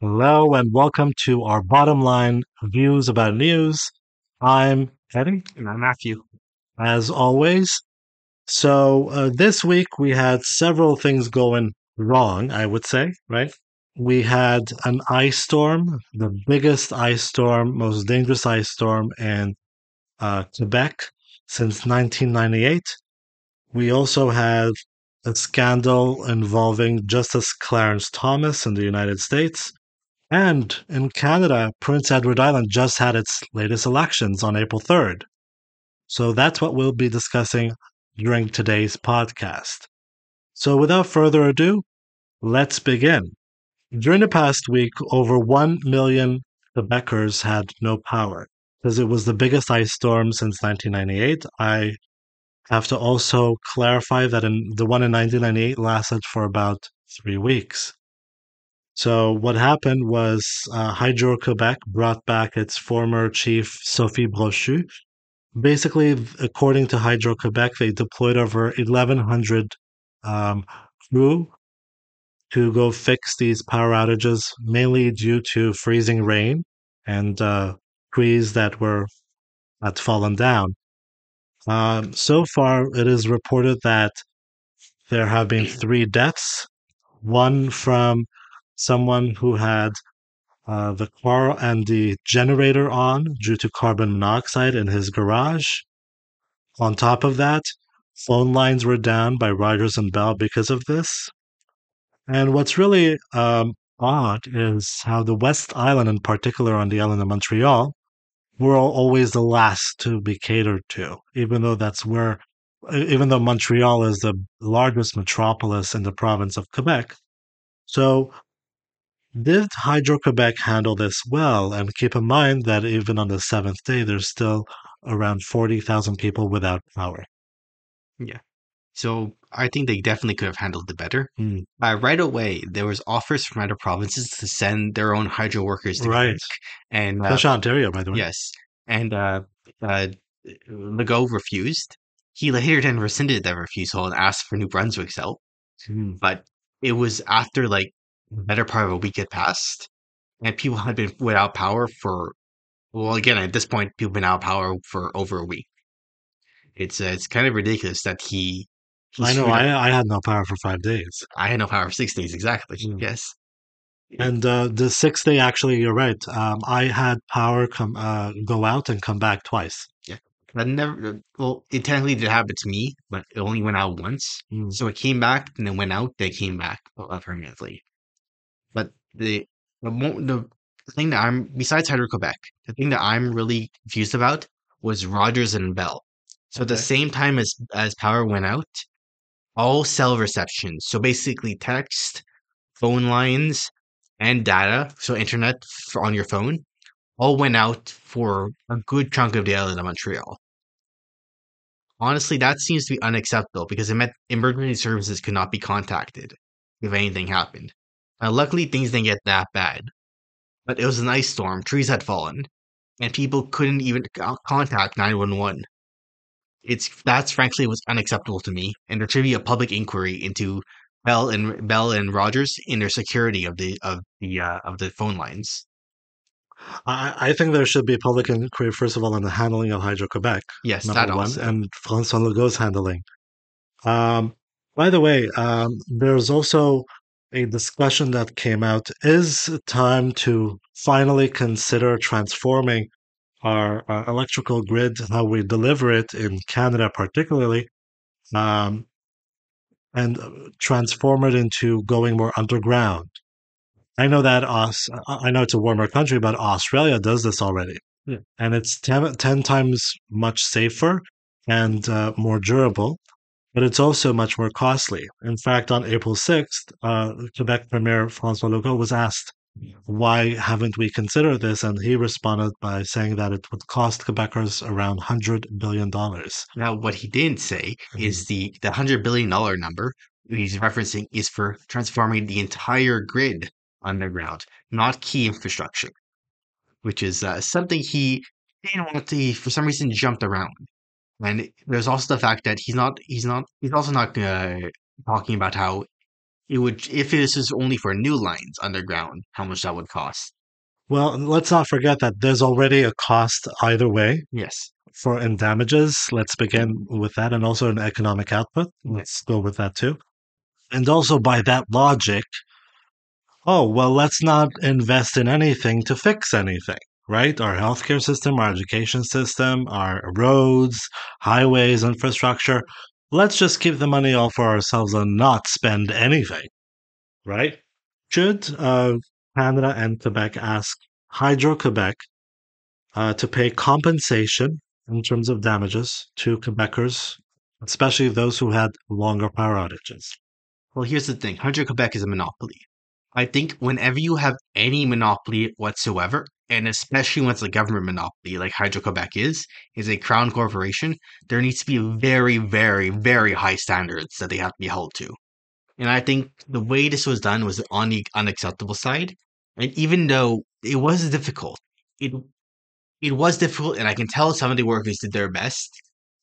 Hello and welcome to our bottom line views about news. I'm Eddie, And I'm Matthew. as always. So, uh, this week we had several things going wrong, I would say, right? We had an ice storm, the biggest ice storm, most dangerous ice storm in uh, Quebec since 1998. We also had a scandal involving Justice Clarence Thomas in the United States. And in Canada, Prince Edward Island just had its latest elections on April 3rd. So that's what we'll be discussing during today's podcast. So without further ado, let's begin. During the past week, over 1 million Quebecers had no power because it was the biggest ice storm since 1998. I have to also clarify that in the one in 1998 lasted for about three weeks. So what happened was uh, Hydro Quebec brought back its former chief Sophie Brochu. Basically, according to Hydro Quebec, they deployed over 1,100 um, crew to go fix these power outages, mainly due to freezing rain and uh, trees that were had fallen down. Um, so far, it is reported that there have been three deaths. One from someone who had uh, the car and the generator on due to carbon monoxide in his garage. On top of that, phone lines were down by Rogers and Bell because of this. And what's really um, odd is how the West Island, in particular on the island of Montreal, were always the last to be catered to, even though that's where, even though Montreal is the largest metropolis in the province of Quebec. So, did Hydro Quebec handle this well? And keep in mind that even on the seventh day, there's still around 40,000 people without power. Yeah. So I think they definitely could have handled it better. Hmm. Uh, right away, there was offers from other provinces to send their own hydro workers to Right. Quebec. And uh, Especially Ontario, by the way. yes, and uh, uh, Legault refused. He later then rescinded that refusal and asked for New Brunswick's help. Hmm. But it was after like the better part of a week had passed, and people had been without power for. Well, again, at this point, people have been out of power for over a week. It's uh, it's kind of ridiculous that he. I know. I, I had no power for five days. I had no power for six days exactly. Mm. Yes. And uh, the sixth day, actually, you're right. Um, I had power come uh, go out and come back twice. Yeah, I never. Well, it technically did happen to me, but it only went out once. Mm. So it came back and then went out. They came back uh, permanently. The the, mo- the thing that I'm besides Hydro Quebec, the thing that I'm really confused about was Rogers and Bell. So at the Okay. same time as as power went out, all cell reception, so basically text, phone lines, and data, so internet for, on your phone, all went out for a good chunk of the island of Montreal. Honestly, that seems to be unacceptable because it meant emergency services could not be contacted if anything happened. Now, luckily, things didn't get that bad, but it was an ice storm, trees had fallen, and people couldn't even contact 911. It's that's frankly was unacceptable to me, and there should be a public inquiry into Bell and Bell and Rogers in their security of the of the uh, of the phone lines. I, I think there should be a public inquiry, first of all, on the handling of Hydro Quebec, Yes, number that one, also. and Francois Legault's handling. Um, by the way, um, there's also a discussion that came out. Is time to finally consider transforming our uh, electrical grid, how we deliver it in Canada, particularly, um, and uh, transform it into going more underground? I know that Aus- I know it's a warmer country, but Australia does this already, Yeah. and it's 10, 10 times much safer and uh, more durable. But it's also much more costly. In fact, on April 6th, uh, Quebec Premier Francois Legault was asked, why haven't we considered this? And he responded by saying that it would cost Quebecers around $100 billion. Now, what he didn't say Mhm. is the the hundred billion dollar number he's referencing is for transforming the entire grid underground, not key infrastructure, which is uh, something he didn't want to. He, for some reason, jumped around. And there's also the fact that he's not. He's not. He's also not uh, talking about how it would if this is only for new lines underground, how much that would cost. Well, let's not forget that there's already a cost either way Yes. for in damages. Let's begin with that, and also in economic output. Let's go with that too. And also by that logic, oh well, let's not invest in anything to fix anything, right? Our healthcare system, our education system, our roads, highways, infrastructure. Let's just keep the money all for ourselves and not spend anything, right? Should uh, Canada and Quebec ask Hydro Quebec uh, to pay compensation in terms of damages to Quebecers, especially those who had longer power outages. Well, here's the thing Hydro Quebec is a monopoly. I think whenever you have any monopoly whatsoever, and especially when it's a government monopoly like Hydro Quebec is, is a crown corporation, there needs to be very, very, very high standards that they have to be held to. And I think the way this was done was on the unacceptable side. And even though it was difficult, it it was difficult, and I can tell some of the workers did their best.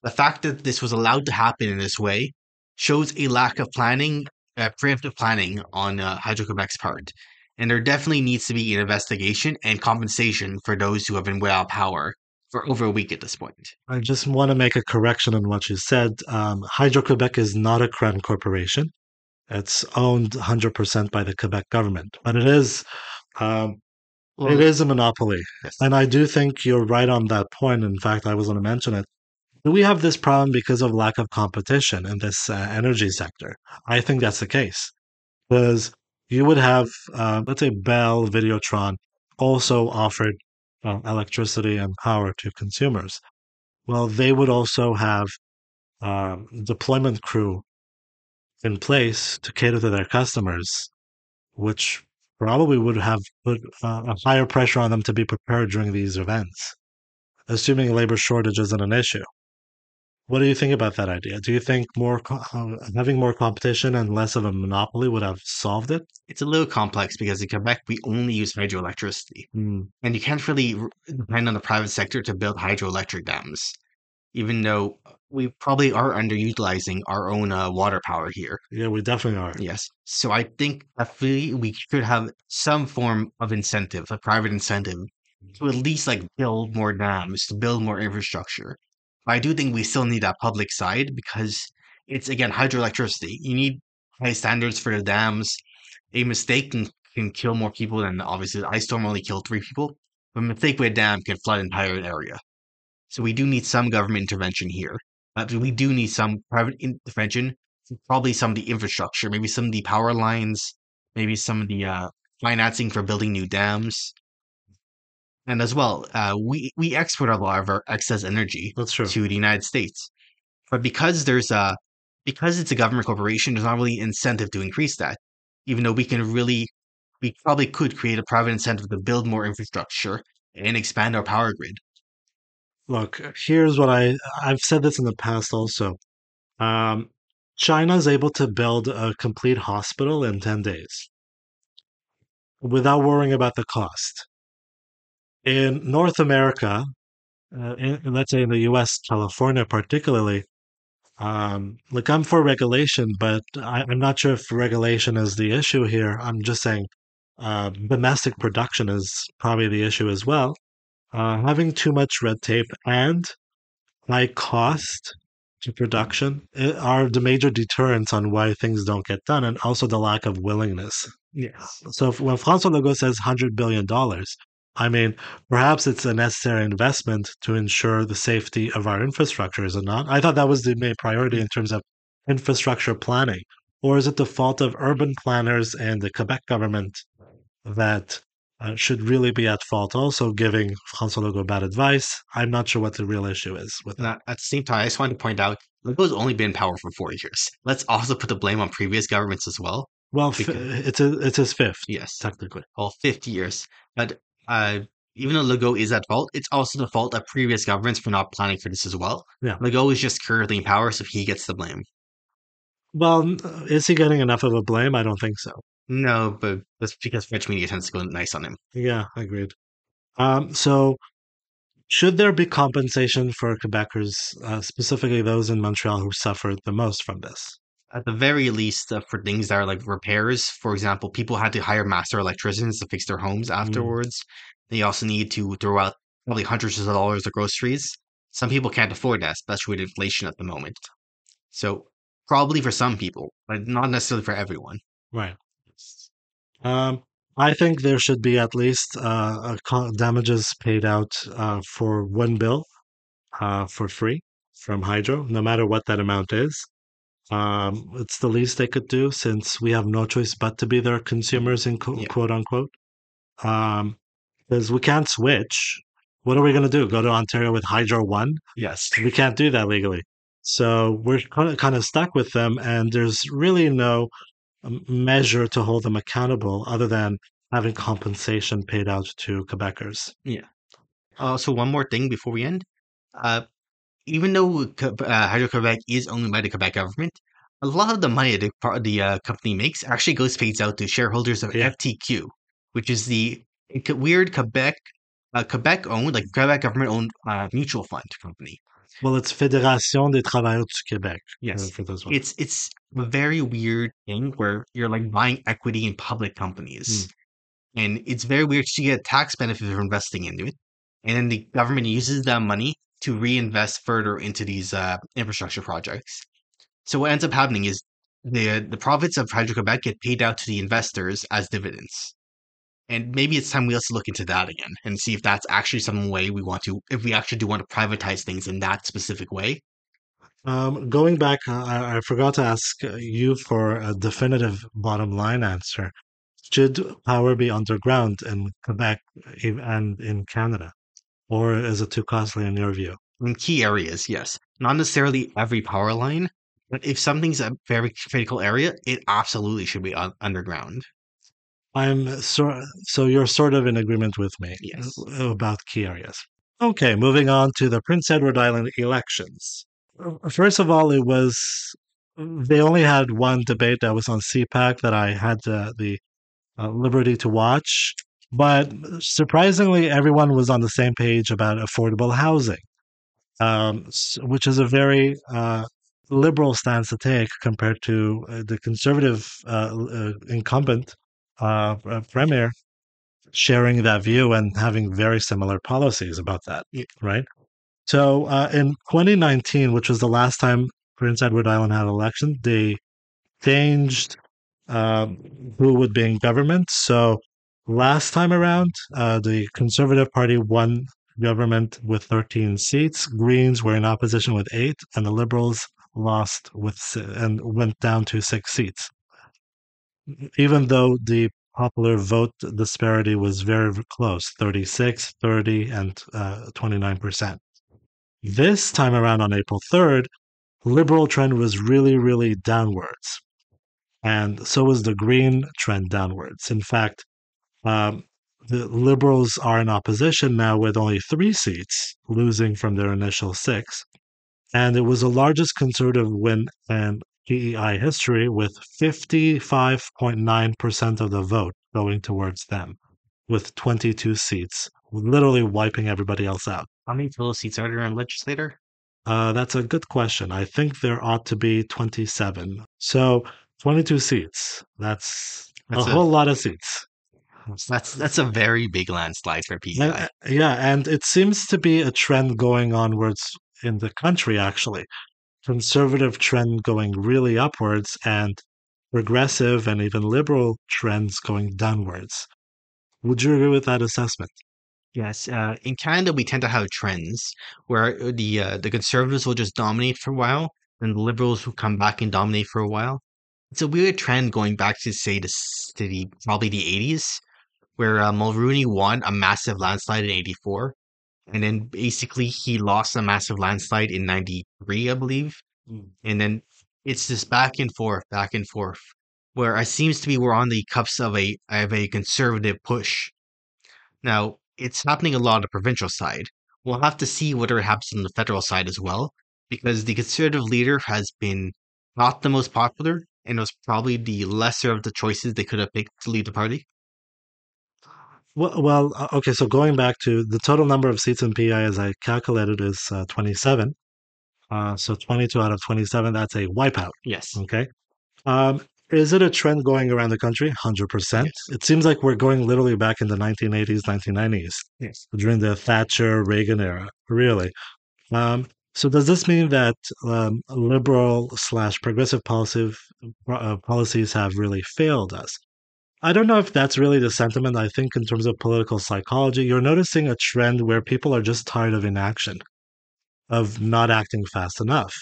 The fact that this was allowed to happen in this way shows a lack of planning, uh, preemptive planning on uh, Hydro Quebec's part. And there definitely needs to be an investigation and compensation for those who have been without power for over a week at this point. I just want to make a correction on what you said. Um, Hydro Quebec is not a crown corporation. It's owned 100% by the Quebec government, but it is um, Well, it is a monopoly. yes. And I do think you're right on that point. In fact, I was going to mention it. Do we have this problem because of lack of competition in this uh, energy sector? I think that's the case. Because you would have, uh, let's say, Bell, Videotron also offered electricity and power to consumers. Well, they would also have um, deployment crew in place to cater to their customers, which probably would have put uh, a higher pressure on them to be prepared during these events, assuming labor shortage isn't an issue. What do you think about that idea? Do you think more uh, having more competition and less of a monopoly would have solved it? it's a little complex because in Quebec we only use hydroelectricity, Hmm. and you can't really depend on the private sector to build hydroelectric dams, even though we probably are underutilizing our own uh, water power here. Yeah, we definitely are. Yes. So I think definitely we should have some form of incentive, a private incentive, to at least like build more dams, to build more infrastructure. But I do think we still need that public side because it's again hydroelectricity. You need high standards for the dams. A mistake can, can kill more people than obviously the ice storm only killed three people. But a mistake with a dam can flood an entire area. So we do need some government intervention here. But we do need some private intervention probably some of the infrastructure, maybe some of the power lines, maybe some of the uh, financing for building new dams. And as well, uh, we we export a lot of our excess energy to the United States, but because there's a because it's a government corporation, there's not really incentive to increase that. Even though we can really, we probably could create a private incentive to build more infrastructure and expand our power grid. Look, here's what I I've said this in the past also. Um, is able to build a complete hospital in 10 days without worrying about the cost. In North America, uh, in, let's say in the US, California particularly, um, look, I'm for regulation, but I, I'm not sure if regulation is the issue here. I'm just saying uh, domestic production is probably the issue as well. Uh, having too much red tape and high cost to production uh, are the major deterrents on why things don't get done, and also the lack of willingness. Yes. So if, when François Legault says $100 billion, I mean, perhaps it's a necessary investment to ensure the safety of our infrastructure, is it not? I thought that was the main priority in terms of infrastructure planning. Or is it the fault of urban planners and the Quebec government that uh, should really be at fault, also giving François Legault bad advice? I'm not sure what the real issue is with that. at the same time, I just wanted to point out, Legault's only been in power for four years. Let's also put the blame on previous governments as well. Well, because- it's, a, it's his fifth, Yes. technically. well, 50 years. But uh, even though Legault is at fault, it's also the fault of previous governments for not planning for this as well. Yeah. Legault is just currently in power, so he gets the blame. Well, is he getting enough of a blame? I don't think so. No, but that's because French media tends to go nice on him. Yeah, I agreed. Um, so, should there be compensation for Quebecers, uh, specifically those in Montreal who suffered the most from this? At the very least, uh, for things that are like repairs, for example, people had to hire master electricians to fix their homes afterwards. They also need to throw out probably hundreds of dollars of groceries. Some people can't afford that, especially with inflation at the moment. So probably for some people, but not necessarily for everyone. Right. Um, I think there should be at least uh, damages paid out uh, for one bill uh, for free from Hydro, no matter what that amount is. Um, it's the least they could do since we have no choice but to be their consumers, in co- Yeah. quote unquote. Um, because we can't switch. What are we going to do? Go to Ontario with Hydro One? Yes. We can't do that legally. So we're kind of, kind of stuck with them, and there's really no um, measure to hold them accountable other than having compensation paid out to Quebecers. Yeah. Uh, so one more thing before we end. Uh, even though uh, Hydro-Quebec is owned by the Quebec government, a lot of the money the, the uh, company makes actually goes pays out to shareholders of Yeah. FTQ, which is the weird Quebec uh, Quebec owned, like Quebec government owned uh, mutual fund company. Well, it's Fédération des Travailleurs du Québec. Yes. for those ones. It's it's a very weird thing where you're like buying equity in public companies, and it's very weird to get a tax benefit for investing into it, and then the government uses that money to reinvest further into these uh, infrastructure projects. So what ends up happening is the the profits of Hydro Quebec get paid out to the investors as dividends. And maybe it's time we also look into that again and see if that's actually some way we want to, if we actually do want to privatize things in that specific way. Um, going back, uh, I, I forgot to ask uh, you for a definitive bottom line answer. Should power be underground in Quebec and in Canada? Or is it too costly in your view? in key areas, yes. Not necessarily every power line, but if something's a very critical area, it absolutely should be un- underground. I'm so, so you're sort of in agreement with me Yes. about key areas. Okay, moving on to the Prince Edward Island elections. First of all, it was they only had one debate that was on CPAC that I had the, the uh, liberty to watch, but surprisingly, everyone was on the same page about affordable housing, um, which is a very uh, liberal stance to take compared to uh, the conservative uh, uh, incumbent uh, uh, premier sharing that view and having very similar policies about that, Yeah. right? So uh, in 2019, which was the last time Prince Edward Island had an election, they changed um, who would be in government. So last time around, uh, the Conservative Party won government with 13 seats. Greens were in opposition with eight, and the Liberals lost with and went down to six seats. Even though the popular vote disparity was very close 36, 30, and uh, 29%. This time around on April 3rd, liberal trend was really, really downwards. And so was the green trend downwards. In fact, um, the liberals are in opposition now with only three seats, losing from their initial six. And it was the largest conservative win in PEI history, with 55.9% of the vote going towards them, with 22 seats, literally wiping everybody else out. How many total seats are there in legislator? Uh, that's a good question. I think there ought to be 27. So 22 seats. That's, That's a a- whole lot of seats. That's that's a very big landslide for PEI. And, uh, yeah, and it seems to be a trend going onwards in the country, actually. Conservative trend going really upwards, and progressive and even liberal trends going downwards. Would you agree with that assessment? Yes, uh, in Canada we tend to have trends where uh, the uh, the conservatives will just dominate for a while, and the liberals will come back and dominate for a while. It's a weird trend going back to say the to the probably the eighties, where uh, Mulroney won a massive landslide in eighty four, and then basically he lost a massive landslide in ninety three, I believe, and then it's this back and forth, back and forth, where it seems to be we're on the cups of a of a conservative push. Now, it's happening a lot on the provincial side. We'll have to see whether it happens on the federal side as well, because the conservative leader has been not the most popular and was probably the lesser of the choices they could have picked to lead the party. Well, well, uh, okay. So going back to the total number of seats in PI, as I calculated, is uh, 27. Uh, so 22 out of 27, that's a wipeout. Yes. Okay. Um, is it a trend going around the country? 100%. Yes. It seems like we're going literally back in the 1980s, 1990s, Yes. during the Thatcher Reagan era, really. Um, so does this mean that um, liberal slash progressive policy, uh, policies have really failed us? I don't know if that's really the sentiment. I think in terms of political psychology, you're noticing a trend where people are just tired of inaction, of not acting fast enough.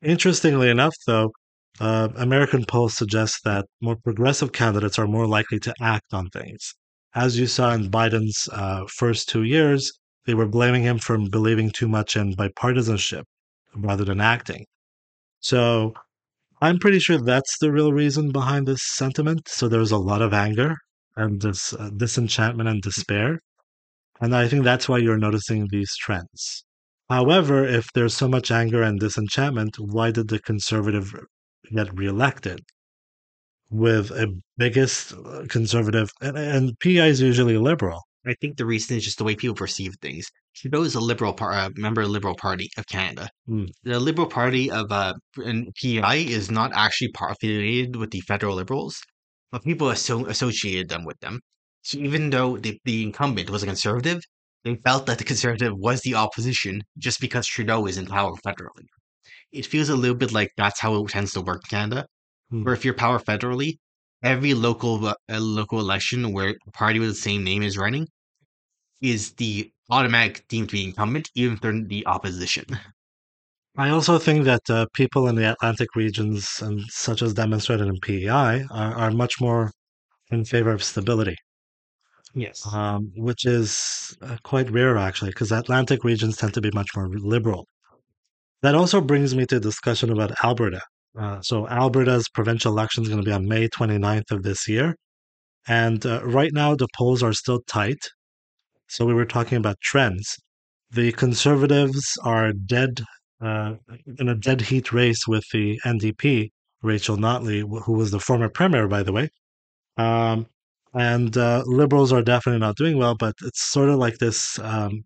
Interestingly enough, though, uh, American polls suggest that more progressive candidates are more likely to act on things. As you saw in Biden's uh, first two years, they were blaming him for believing too much in bipartisanship rather than acting. So I'm pretty sure that's the real reason behind this sentiment. So there's a lot of anger and this uh, disenchantment and despair. And I think that's why you're noticing these trends. However, if there's so much anger and disenchantment, why did the conservative get reelected? With a biggest uh, conservative, and, and PEI is usually liberal. I think the reason is just the way people perceive things. Trudeau is a liberal par- uh, member of the Liberal Party of Canada. Mm. The Liberal Party of uh, and PEI is not actually affiliated with the federal Liberals, but people asso- associated them with them. So even though the, the incumbent was a conservative, they felt that the conservative was the opposition just because Trudeau is in power federally. It feels a little bit like that's how it tends to work in Canada, Hmm. where if you're power federally, every local uh, local election where a party with the same name is running is the automatic deemed to be incumbent, even if they're the opposition. I also think that uh, people in the Atlantic regions, and such as demonstrated in PEI, are, are much more in favor of stability, Yes. um, which is uh, quite rare actually, because Atlantic regions tend to be much more liberal. That also brings me to a discussion about Alberta. Uh, so Alberta's provincial election is going to be on May 29th of this year. And uh, right now, the polls are still tight. So we were talking about trends. The conservatives are dead uh, in a dead heat race with the NDP, Rachel Notley, who was the former premier, by the way. Um, and uh, liberals are definitely not doing well, but it's sort of like this um,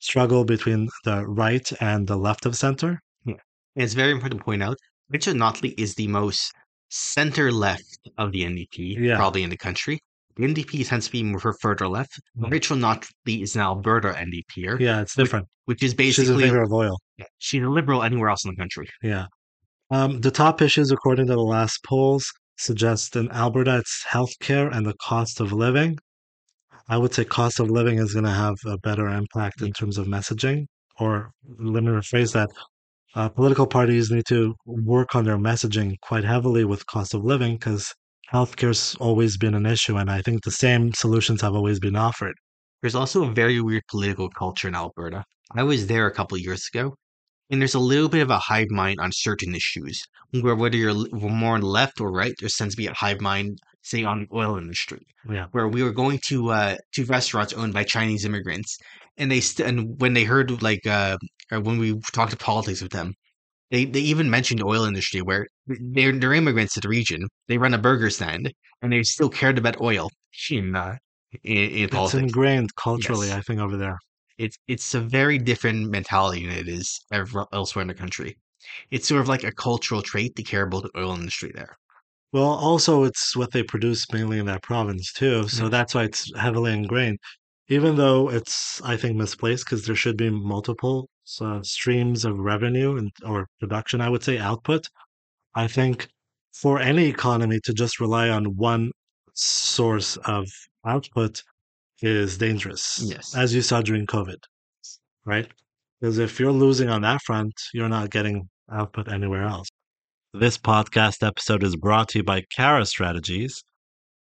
struggle between the right and the left of center. And it's very important to point out Richard Notley is the most center left of the NDP, Yeah. probably in the country. The NDP tends to be more further left. Mm. Rachel Notley is an Alberta NDPer, Yeah, it's different. which is basically She's in basically of oil. Yeah, she's a liberal anywhere else in the country. Yeah. Um, the top issues, according to the last polls, suggest in Alberta it's healthcare and the cost of living. I would say cost of living is going to have a better impact in terms of messaging. Or let me rephrase that. Uh, political parties need to work on their messaging quite heavily with cost of living because healthcare's always been an issue, and I think the same solutions have always been offered. There's also a very weird political culture in Alberta. I was there a couple years ago, and there's a little bit of a hive mind on certain issues, where whether you're more on left or right, there tends to be a hive mind, say, on the oil industry. Yeah. where we were going to uh to restaurants owned by Chinese immigrants, and they st- and when they heard like uh or when we talked to politics with them, they they even mentioned the oil industry where they're they're immigrants to the region. They run a burger stand, and they still cared about oil in uh, in, in It's politics. ingrained culturally, Yes. I think, over there. It's it's a very different mentality than it is elsewhere in the country. It's sort of like a cultural trait to care about the oil industry there. Well, also it's what they produce mainly in that province too, so Yeah. that's why it's heavily ingrained. Even though it's, I think, misplaced because there should be multiple uh, streams of revenue and or production, I would say output. I think for any economy to just rely on one source of output is dangerous. Yes. as you saw during COVID, right? Because if you're losing on that front, you're not getting output anywhere else. This podcast episode is brought to you by Kara Strategies,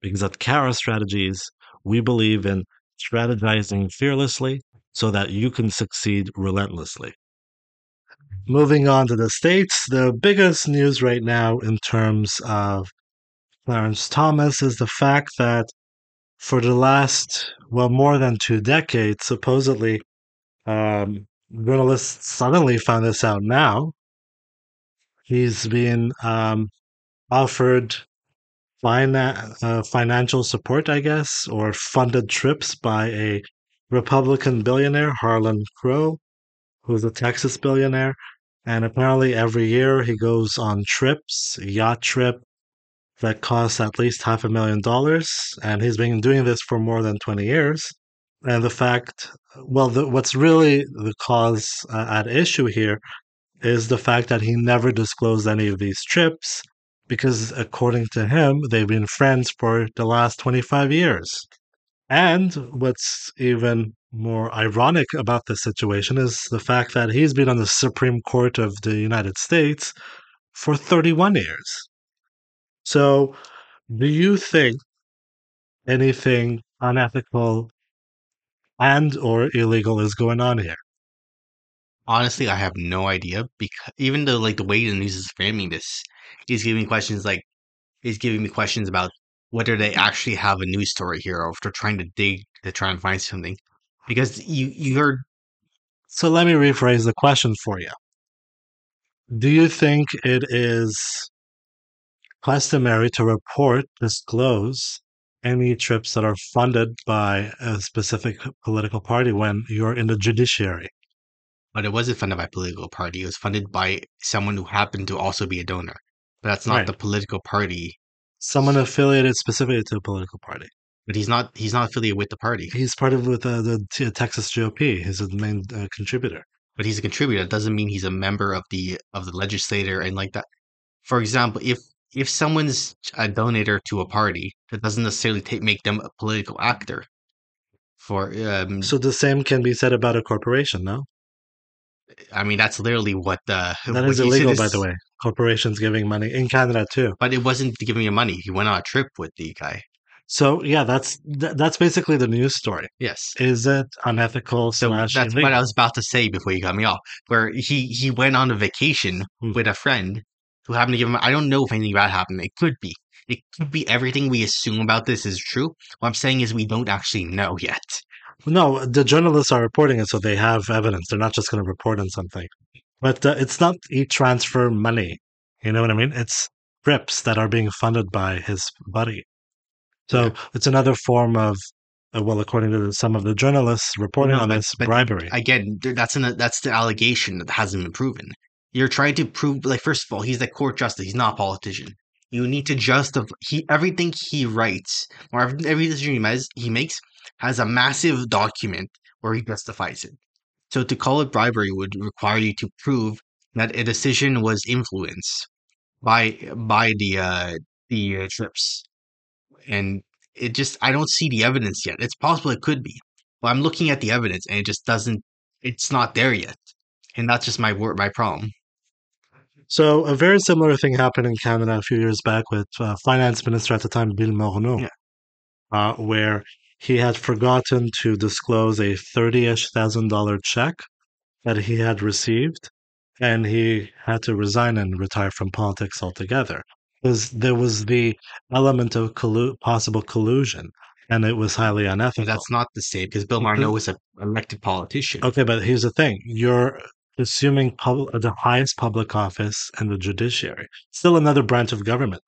because at Kara Strategies, we believe in strategizing fearlessly so that you can succeed relentlessly. Moving on to the States, the biggest news right now in terms of Clarence Thomas is the fact that for the last, well, more than two decades, supposedly, um, journalists suddenly found this out now. He's been um, offered uh, financial support, I guess, or funded trips by a Republican billionaire, Harlan Crow, who's a Texas billionaire. And apparently, every year he goes on trips, yacht trip that costs at least half a million dollars. And he's been doing this for more than 20 years. And the fact, well, the, what's really the cause uh, at issue here is the fact that he never disclosed any of these trips because, according to him, they've been friends for the last 25 years. And what's even more ironic about this situation is the fact that he's been on the Supreme Court of the United States for 31 years. So, do you think anything unethical and or illegal is going on here? Honestly, I have no idea because even though like the way the news is framing this, he's giving questions like he's giving me questions about whether they actually have a news story here or if they're trying to dig to try and find something. Because you you heard So let me rephrase the question for you. Do you think it is customary to report, disclose any trips that are funded by a specific political party when you're in the judiciary? but it wasn't funded by a political party. It was funded by someone who happened to also be a donor. But that's not Right. the political party. Someone affiliated specifically to a political party. But he's not he's not affiliated with the party. He's part of with uh, the T- Texas GOP. He's the main uh, contributor. But he's a contributor. That doesn't mean he's a member of the of the legislator and like that. For example, if if someone's a donator to a party, that doesn't necessarily take, make them a political actor. For um, So the same can be said about a corporation, no? I mean, that's literally what the That is illegal, by the way. Corporations giving money in Canada too. But it wasn't giving him money. He went on a trip with the guy. So yeah, that's th- that's basically the news story. Yes. Is it unethical So slash that's illegal? what I was about to say before you cut me off. Where he he went on a vacation Hmm. with a friend who happened to give him. I don't know if anything bad happened. It could be. It could be everything we assume about this is true. What I'm saying is we don't actually know yet. No, the journalists are reporting it, so they have evidence. They're not just going to report on something. But uh, it's not e-transfer money. You know what I mean? It's trips that are being funded by his buddy. So Yeah. it's another form of, uh, well, according to some of the journalists reporting No, on but- this, but bribery. Again, that's an, that's the allegation that hasn't been proven. You're trying to prove, like, first of all, he's the court justice. He's not a politician. You need to justify he everything he writes or every, every decision he makes, he makes has a massive document where he justifies it. So to call it bribery would require you to prove that a decision was influenced by by the uh, the uh, trips, and it just I don't see the evidence yet. It's possible it could be, but I'm looking at the evidence and it just doesn't. It's not there yet, and that's just my wor- my problem. So a very similar thing happened in Canada a few years back with uh, finance minister at the time, Bill Morneau, Yeah. uh, where he had forgotten to disclose a thirty-ish thousand dollar check that he had received, and he had to resign and retire from politics altogether because there was the element of collu- possible collusion, and it was highly unethical. that's not the same because Bill mm-hmm. Morneau was an elected politician. Okay, but here's the thing: you're assuming pub- the highest public office in the judiciary, still another branch of government.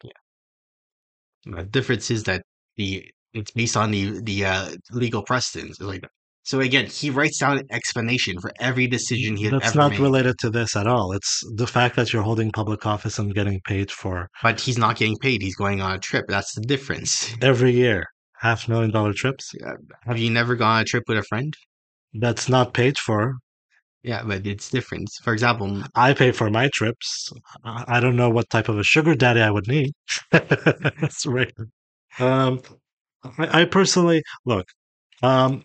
The difference is that the it's based on the the uh, legal precedents. Like so again, he writes down an explanation for every decision he That's ever not made. related to this at all. It's the fact that you're holding public office and getting paid for But he's not getting paid. He's going on a trip. That's the difference. every year half million dollar trips. Have you never gone on a trip with a friend? That's not paid for. Yeah, but it's different. For example, I pay for my trips. I I don't know what type of a sugar daddy I would need. That's right. Um, I, I personally look. Um,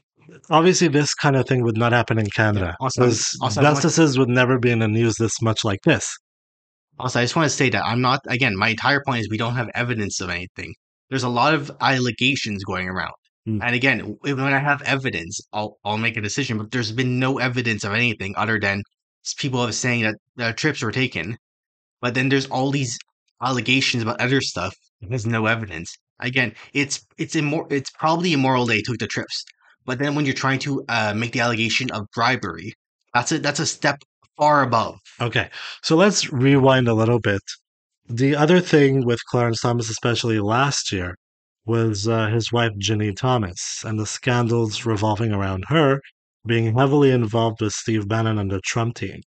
obviously, this kind of thing would not happen in Canada Also- because also want- would never be in the news this much like this. Also, I just want to say that I'm not, again, my entire point is we don't have evidence of anything. There's a lot of allegations going around. Hmm. And again, when I have evidence, I'll, I'll make a decision, but there's been no evidence of anything other than people have saying that uh, trips were taken. But then there's all these allegations about other stuff. There's no evidence. Again, it's it's immor- it's probably immoral they took the trips. But then when you're trying to uh, make the allegation of bribery, that's a that's a step far above. Okay, so let's rewind a little bit. The other thing with Clarence Thomas, especially last year, was uh, his wife Ginny Thomas and the scandals revolving around her being heavily involved with Steve Bannon and the Trump team.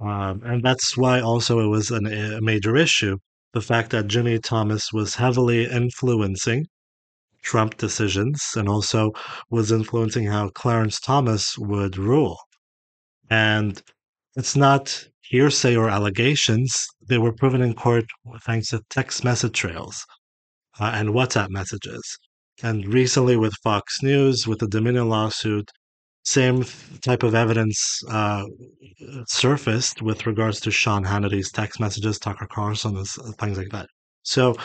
Um, and that's why also it was an, a major issue. The fact that Jimmy Thomas was heavily influencing Trump decisions and also was influencing how Clarence Thomas would rule. And it's not hearsay or allegations. They were proven in court thanks to text message trails uh, and WhatsApp messages. And recently with Fox News, with the Dominion lawsuit, same type of evidence uh, surfaced with regards to Sean Hannity's text messages, Tucker Carlson, things like that. So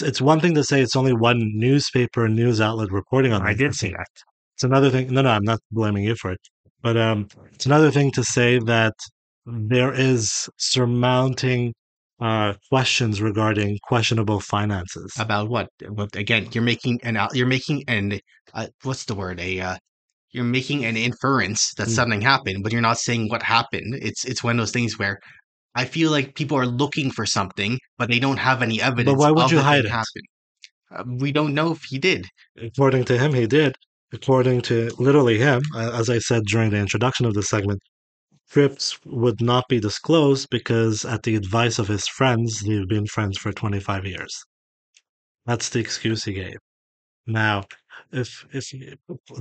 it's one thing to say it's only one newspaper news outlet reporting on. I did see that. It's another thing. No, no, I'm not blaming you for it. But um, it's another thing to say that there is surmounting uh, questions regarding questionable finances. About what? What again? You're making an you're making an uh, what's the word? A uh, you're making an inference that Mm. something happened, but you're not saying what happened. It's it's one of those things where I feel like people are looking for something, but they don't have any evidence. But why would you hide it? Happen. Uh, we don't know if he did. According to him, he did. According to literally him, as I said during the introduction of the segment, trips would not be disclosed because, at the advice of his friends, they've been friends for 25 years. That's the excuse he gave. Now, if if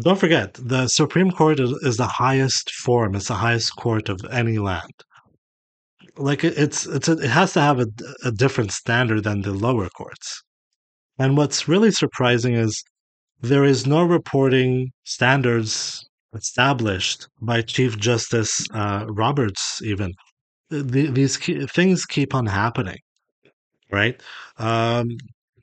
don't forget, the Supreme Court is, is the highest form. It's the highest court of any land. Like it, it's it's a, it has to have a, a different standard than the lower courts. And what's really surprising is there is no reporting standards established by Chief Justice uh, Roberts. Even the, these ke- things keep on happening, right? Um,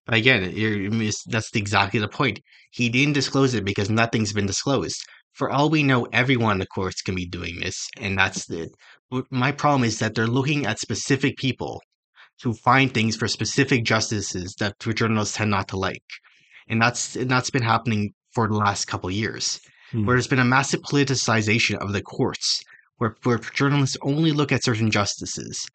Again, you're, mis- that's exactly the point. He didn't disclose it because nothing's been disclosed. For all we know, everyone in the courts can be doing this, and that's the. but My problem is that they're looking at specific people to find things for specific justices that journalists tend not to like, and that's and that's been happening for the last couple of years, Hmm. where there's been a massive politicization of the courts, where where journalists only look at certain justices,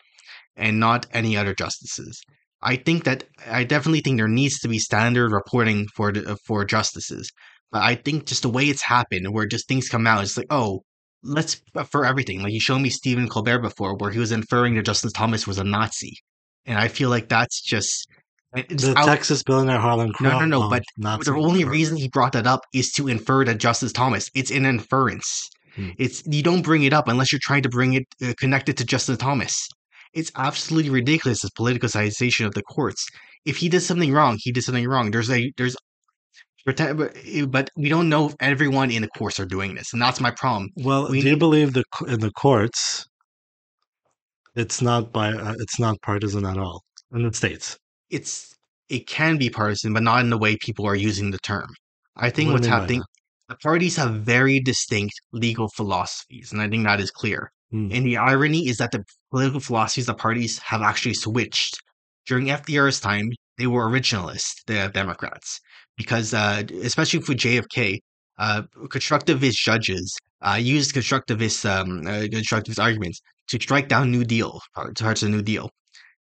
and not any other justices. I think that I definitely think there needs to be standard reporting for for justices, but I think just the way it's happened, where just things come out, it's like, oh, let's for everything. Like you showed me Stephen Colbert before, where he was inferring that Justice Thomas was a Nazi, and I feel like that's just it's the out- Texas billionaire Harlan No, Crow. no, no, oh, but not the only reason he brought that up is to infer that Justice Thomas. It's an inference. Hmm. It's you don't bring it up unless you're trying to bring it uh, connected to Justice Thomas. It's absolutely ridiculous this politicization of the courts. If he did something wrong, he did something wrong. There's a there's but, but we don't know if everyone in the courts are doing this, and that's my problem. Well, we do you believe the in the courts? It's not by uh, it's not partisan at all in the states. It's it can be partisan, but not in the way people are using the term. I think What what's you mean by happening. The parties have very distinct legal philosophies, and I think that is clear. Hmm. And the irony is that the political philosophies of the parties have actually switched. During FDR's time, they were originalists, the Democrats, because uh, especially for JFK, uh, constructivist judges uh, used constructivist um, uh, constructivist arguments to strike down New Deal parts of the New Deal.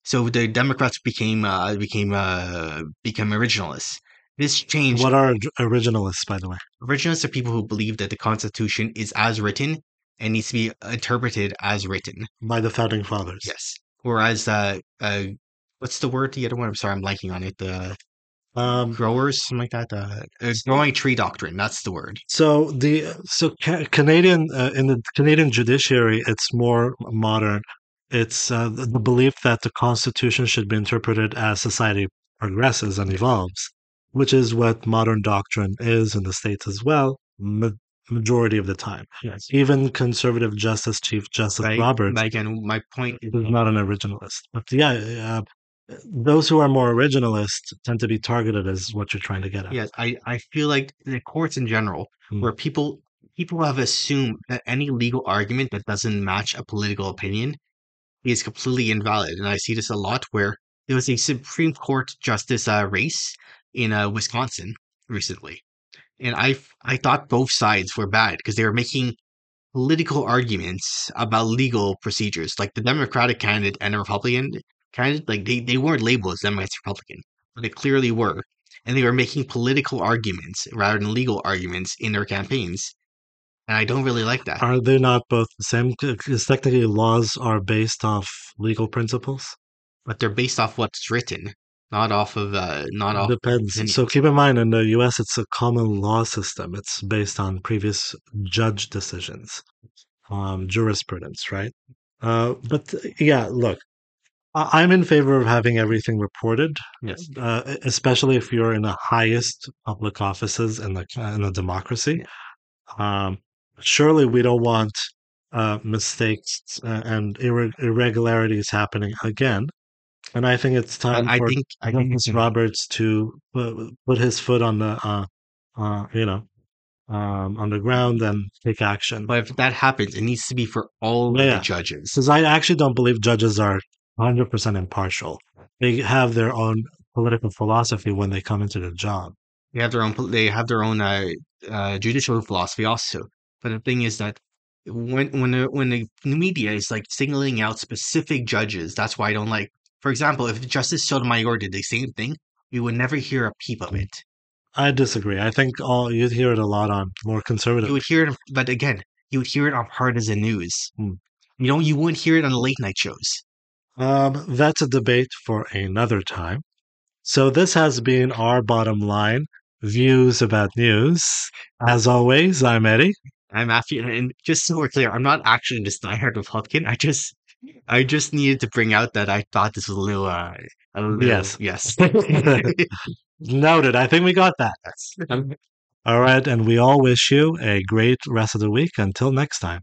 So the Democrats became uh, became uh, become originalists. This changed. What are originalists, by the way? Originalists are people who believe that the Constitution is as written and needs to be interpreted as written. By the founding fathers. Yes. Whereas, uh, uh, what's the word? The other one? I'm sorry, I'm blanking on it. The Um, growers, something like that. Uh, uh, growing tree doctrine. That's the word. so the so ca- Canadian uh, in the Canadian judiciary, it's more modern. It's uh, the belief that the Constitution should be interpreted as society progresses and evolves, which is what modern doctrine is in the states as well. Ma- majority of the time, Yes. even conservative Justice Chief Justice Like, Roberts like, and my point is, not an originalist. But yeah, uh, those who are more originalist tend to be targeted, as what you're trying to get at. yes, I, I feel like the courts in general, Hmm. where people people have assumed that any legal argument that doesn't match a political opinion is completely invalid, and I see this a lot. Where there was a Supreme Court justice uh, race in uh, Wisconsin recently, and I I thought both sides were bad because they were making political arguments about legal procedures, like the Democratic candidate and the Republican candidate. Like they, they weren't labeled as Democrats Republican, but they clearly were, and they were making political arguments rather than legal arguments in their campaigns. and I don't really like that. Are they not both the same? Because technically, laws are based off legal principles. but they're based off what's written, not off of uh, not off. Depends. opinion. So keep in mind, in the U.S., it's a common law system. It's based on previous judge decisions, um, jurisprudence, right? Uh, but yeah, look, I- I'm in favor of having everything reported, Yes. uh, especially if you're in the highest public offices in the in a democracy. Um, surely we don't want uh, mistakes uh, and irre- irregularities happening again. And I think it's time I for think I think Justice Roberts to put, put his foot on the, uh, uh, you know, um, on the ground and take action. But if that happens, it needs to be for all Yeah. the judges. Because I actually don't believe judges are 100% impartial. They have their own political philosophy when they come into the job. They have their own. They have their own uh, uh, judicial philosophy also. But the thing is that when when the, when the media is like singling out specific judges, that's why I don't like. For example, if Justice Sotomayor did the same thing, we would never hear a peep of it. I disagree. I think all you'd hear it a lot on more conservative. You would hear it, but again, you would hear it on partisan news. Hmm. You know, you wouldn't hear it on the late night shows. Um, that's a debate for another time. So this has been our bottom line views about news. As always, I'm Eddie. I'm after, and just so we're clear, I'm not actually this diehard Republican. I just, I just needed to bring out that I thought this was a little, uh, a little, Yes. yes. Noted. I think we got that. Um, All right, and we all wish you a great rest of the week. Until next time.